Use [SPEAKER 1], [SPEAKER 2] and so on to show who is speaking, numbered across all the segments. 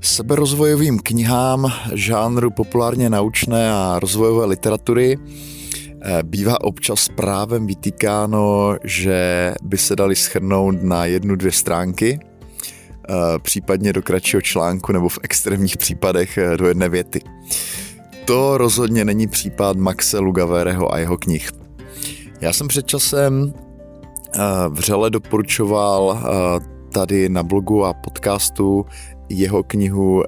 [SPEAKER 1] Seberozvojovým knihám žánru populárně naučné a rozvojové literatury eh, bývá občas právem vytýkáno, že by se dali schrnout na jednu, dvě stránky, eh, případně do kratšího článku nebo v extrémních případech eh, do jedné věty. To rozhodně není případ Maxe Lugavereho a jeho knih. Já jsem před časem vřele doporučoval tady na blogu a podcastu jeho knihu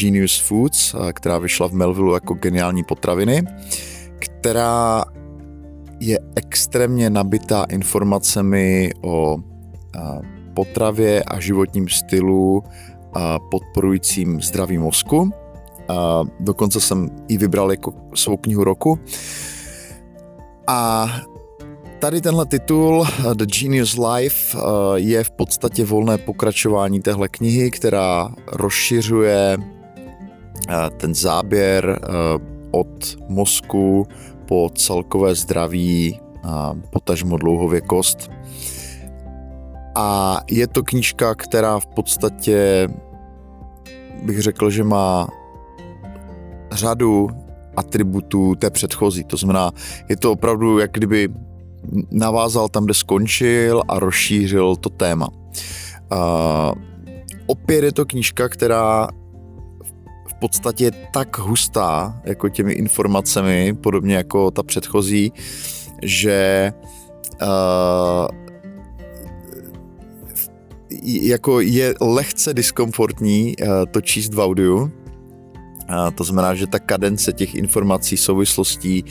[SPEAKER 1] Genius Foods, která vyšla v Melville jako geniální potraviny, která je extrémně nabitá informacemi o potravě a životním stylu podporujícím zdravý mozku. Dokonce jsem ji vybral jako svou knihu roku. A tady tenhle titul The Genius Life eh, je v podstatě volné pokračování téhle knihy, která rozšiřuje eh, ten záběr eh, od mozku po celkové zdraví potažmo dlouhověkost. A je to knížka, která v podstatě bych řekl, že má řadu atributů té předchozí. To znamená, je to opravdu jak kdyby navázal tam, kde skončil a rozšířil to téma. Uh, opět je to knížka, která v podstatě je tak hustá, jako těmi informacemi, podobně jako ta předchozí, že uh, jako je lehce diskomfortní uh, to číst v audiu, to znamená, že ta kadence těch informací, souvislostí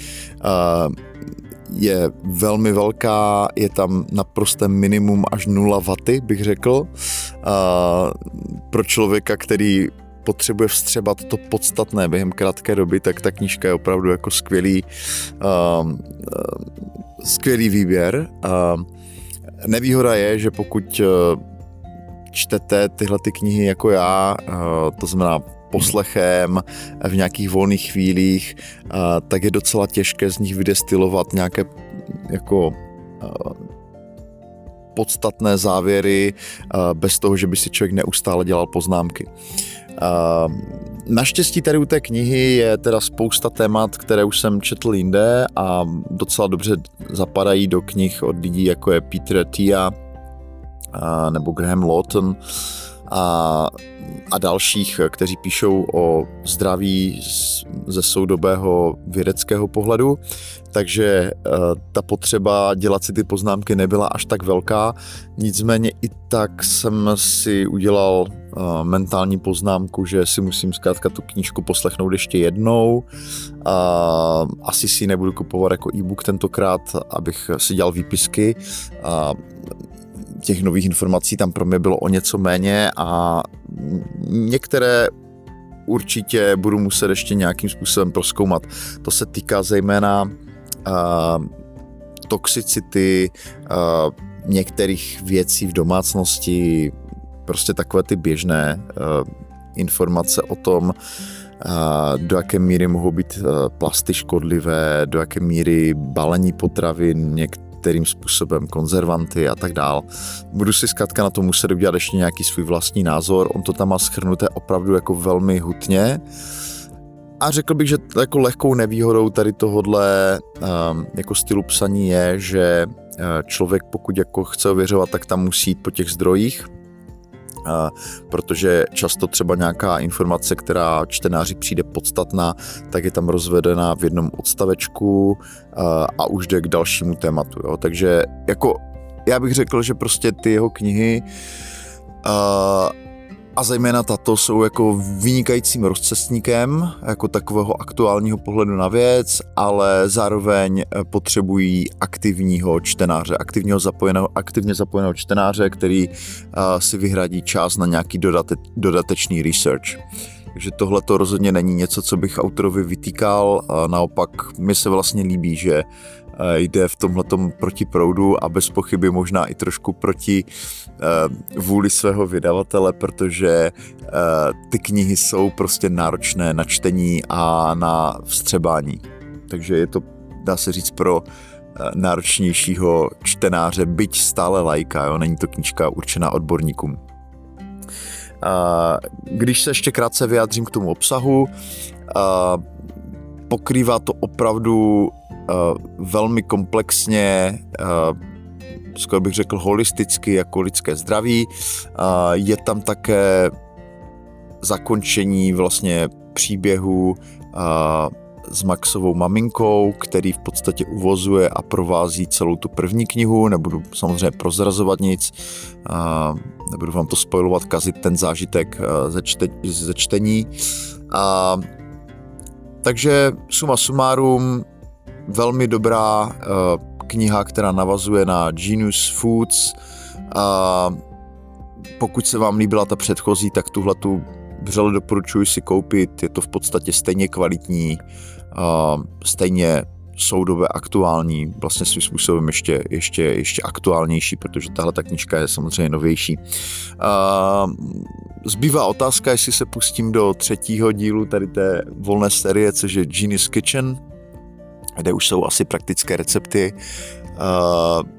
[SPEAKER 1] je velmi velká, je tam naprosté minimum až 0 vaty, bych řekl. A pro člověka, který potřebuje vstřebat to podstatné během krátké doby, tak ta knížka je opravdu jako skvělý, uh, uh, skvělý výběr. Nevýhoda je, že pokud uh, čtete tyhle ty knihy jako já, uh, to znamená poslechem v nějakých volných chvílích, tak je docela těžké z nich vydestilovat nějaké jako podstatné závěry bez toho, že by si člověk neustále dělal poznámky. Naštěstí tady u té knihy je teda spousta témat, které už jsem četl jinde a docela dobře zapadají do knih od lidí, jako je Peter Tia nebo Graham Lawton a, a dalších, kteří píšou o zdraví ze soudobého vědeckého pohledu, takže eh, ta potřeba dělat si ty poznámky nebyla až tak velká, nicméně i tak jsem si udělal eh, mentální poznámku, že si musím zkrátka tu knížku poslechnout ještě jednou. A asi si ji nebudu kupovat jako e-book tentokrát, abych si dělal výpisky. A těch nových informací tam pro mě bylo o něco méně a některé určitě budu muset ještě nějakým způsobem proskoumat. To se týká zejména uh, toxicity uh, některých věcí v domácnosti, prostě takové ty běžné uh, informace o tom, do jaké míry mohou být plasty škodlivé, do jaké míry balení potravin, něk- kterým způsobem, konzervanty a tak dál. Budu si zkrátka na to muset udělat ještě nějaký svůj vlastní názor, on to tam má schrnuté opravdu jako velmi hutně. A řekl bych, že jako lehkou nevýhodou tady tohodle um, jako stylu psaní je, že uh, člověk pokud jako chce ověřovat, tak tam musí jít po těch zdrojích, protože často třeba nějaká informace, která čtenáři přijde podstatná, tak je tam rozvedena v jednom odstavečku a už jde k dalšímu tématu. Jo. Takže jako já bych řekl, že prostě ty jeho knihy a zejména tato jsou jako vynikajícím rozcestníkem, jako takového aktuálního pohledu na věc, ale zároveň eh, potřebují aktivního čtenáře, aktivního zapojeného, aktivně zapojeného čtenáře, který uh, si vyhradí čas na nějaký dodate, dodatečný research. Takže tohle to rozhodně není něco, co bych autorovi vytýkal, naopak mi se vlastně líbí, že Eh, jde v tomhletom proti proudu a bez pochyby možná i trošku proti eh, vůli svého vydavatele, protože eh, ty knihy jsou prostě náročné na čtení a na vstřebání. Takže je to, dá se říct, pro náročnějšího čtenáře, byť stále lajka, jo? není to knížka určená odborníkům. Když se ještě krátce vyjádřím k tomu obsahu, pokrývá to opravdu velmi komplexně skoro bych řekl holisticky jako lidské zdraví. Je tam také zakončení vlastně příběhu s Maxovou maminkou, který v podstatě uvozuje a provází celou tu první knihu. Nebudu samozřejmě prozrazovat nic, nebudu vám to spojovat, kazit ten zážitek ze, čte, ze čtení. Takže suma sumárum, velmi dobrá kniha, která navazuje na Genius Foods. A pokud se vám líbila ta předchozí, tak tuhle tu vřele doporučuji si koupit. Je to v podstatě stejně kvalitní, stejně soudové aktuální, vlastně svým způsobem ještě, ještě, ještě aktuálnější, protože tahle ta knižka je samozřejmě novější. Zbývá otázka, jestli se pustím do třetího dílu tady té volné série, což je Genius Kitchen, kde už jsou asi praktické recepty. Uh,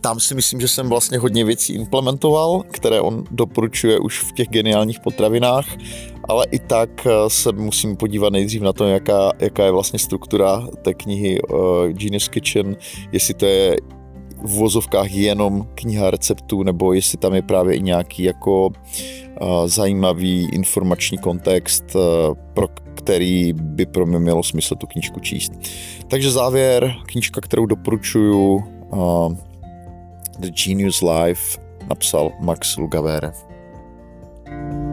[SPEAKER 1] tam si myslím, že jsem vlastně hodně věcí implementoval, které on doporučuje už v těch geniálních potravinách, ale i tak se musím podívat nejdřív na to, jaká, jaká je vlastně struktura té knihy uh, Genius Kitchen, jestli to je v vozovkách jenom kniha receptů, nebo jestli tam je právě i nějaký jako zajímavý informační kontext, pro který by pro mě mělo smysl tu knížku číst. Takže závěr, knížka, kterou doporučuju, uh, The Genius Life, napsal Max Lugavere. thank you